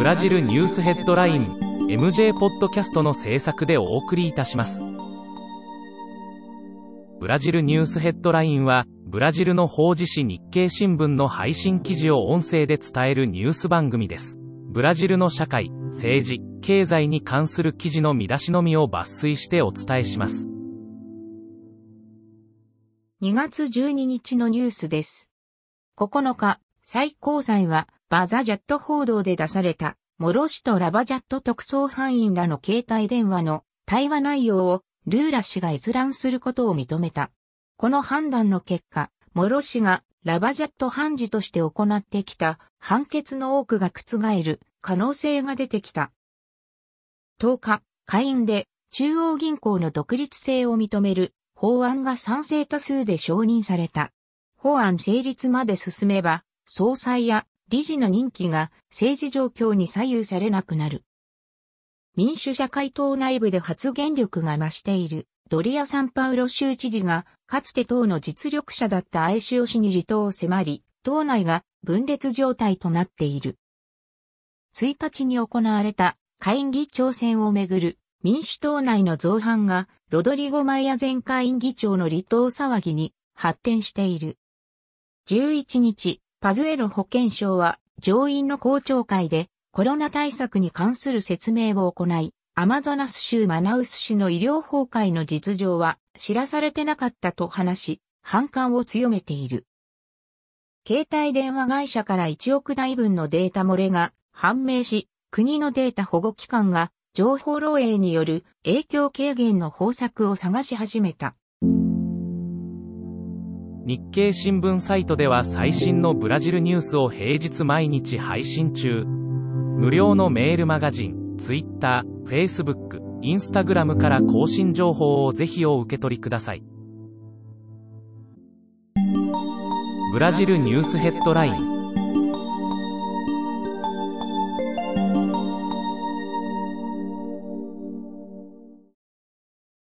ブラジルニュースヘッドライン MJ ポッドキャストの制作でお送りいたします。ブラジルニュースヘッドラインはブラジルの法事紙日経新聞の配信記事を音声で伝えるニュース番組です。ブラジルの社会政治経済に関する記事の見出しのみを抜粋してお伝えします。2月12日のニュースです。9日最高裁はバザジャット報道で出された、モロ氏とラバジャット特捜班員らの携帯電話の対話内容をルーラ氏が閲覧することを認めた。この判断の結果、モロ氏がラバジャット判事として行ってきた判決の多くが覆る可能性が出てきた。10日、下院で中央銀行の独立性を認める法案が賛成多数で承認された。法案成立まで進めば、総裁や理事の任期が政治状況に左右されなくなる。民主社会党内部で発言力が増しているドリア・サンパウロ州知事がかつて党の実力者だったアエシオ氏に離党を迫り、党内が分裂状態となっている。1日に行われた下院議長選をめぐる民主党内の造反がロドリゴ・マイヤ前下院議長の離党騒ぎに発展している。11日、パズエロ保健省は上院の公聴会でコロナ対策に関する説明を行い、アマゾナス州マナウス市の医療崩壊の実情は知らされてなかったと話し、反感を強めている。携帯電話会社から1億台分のデータ漏れが判明し、国のデータ保護機関が情報漏洩による影響軽減の方策を探し始めた。日経新聞サイトでは最新のブラジルニュースを平日毎日配信中。無料のメールマガジン、Twitter、Facebook、Instagram から更新情報をぜひお受け取りください。ブラジルニュースヘッドライン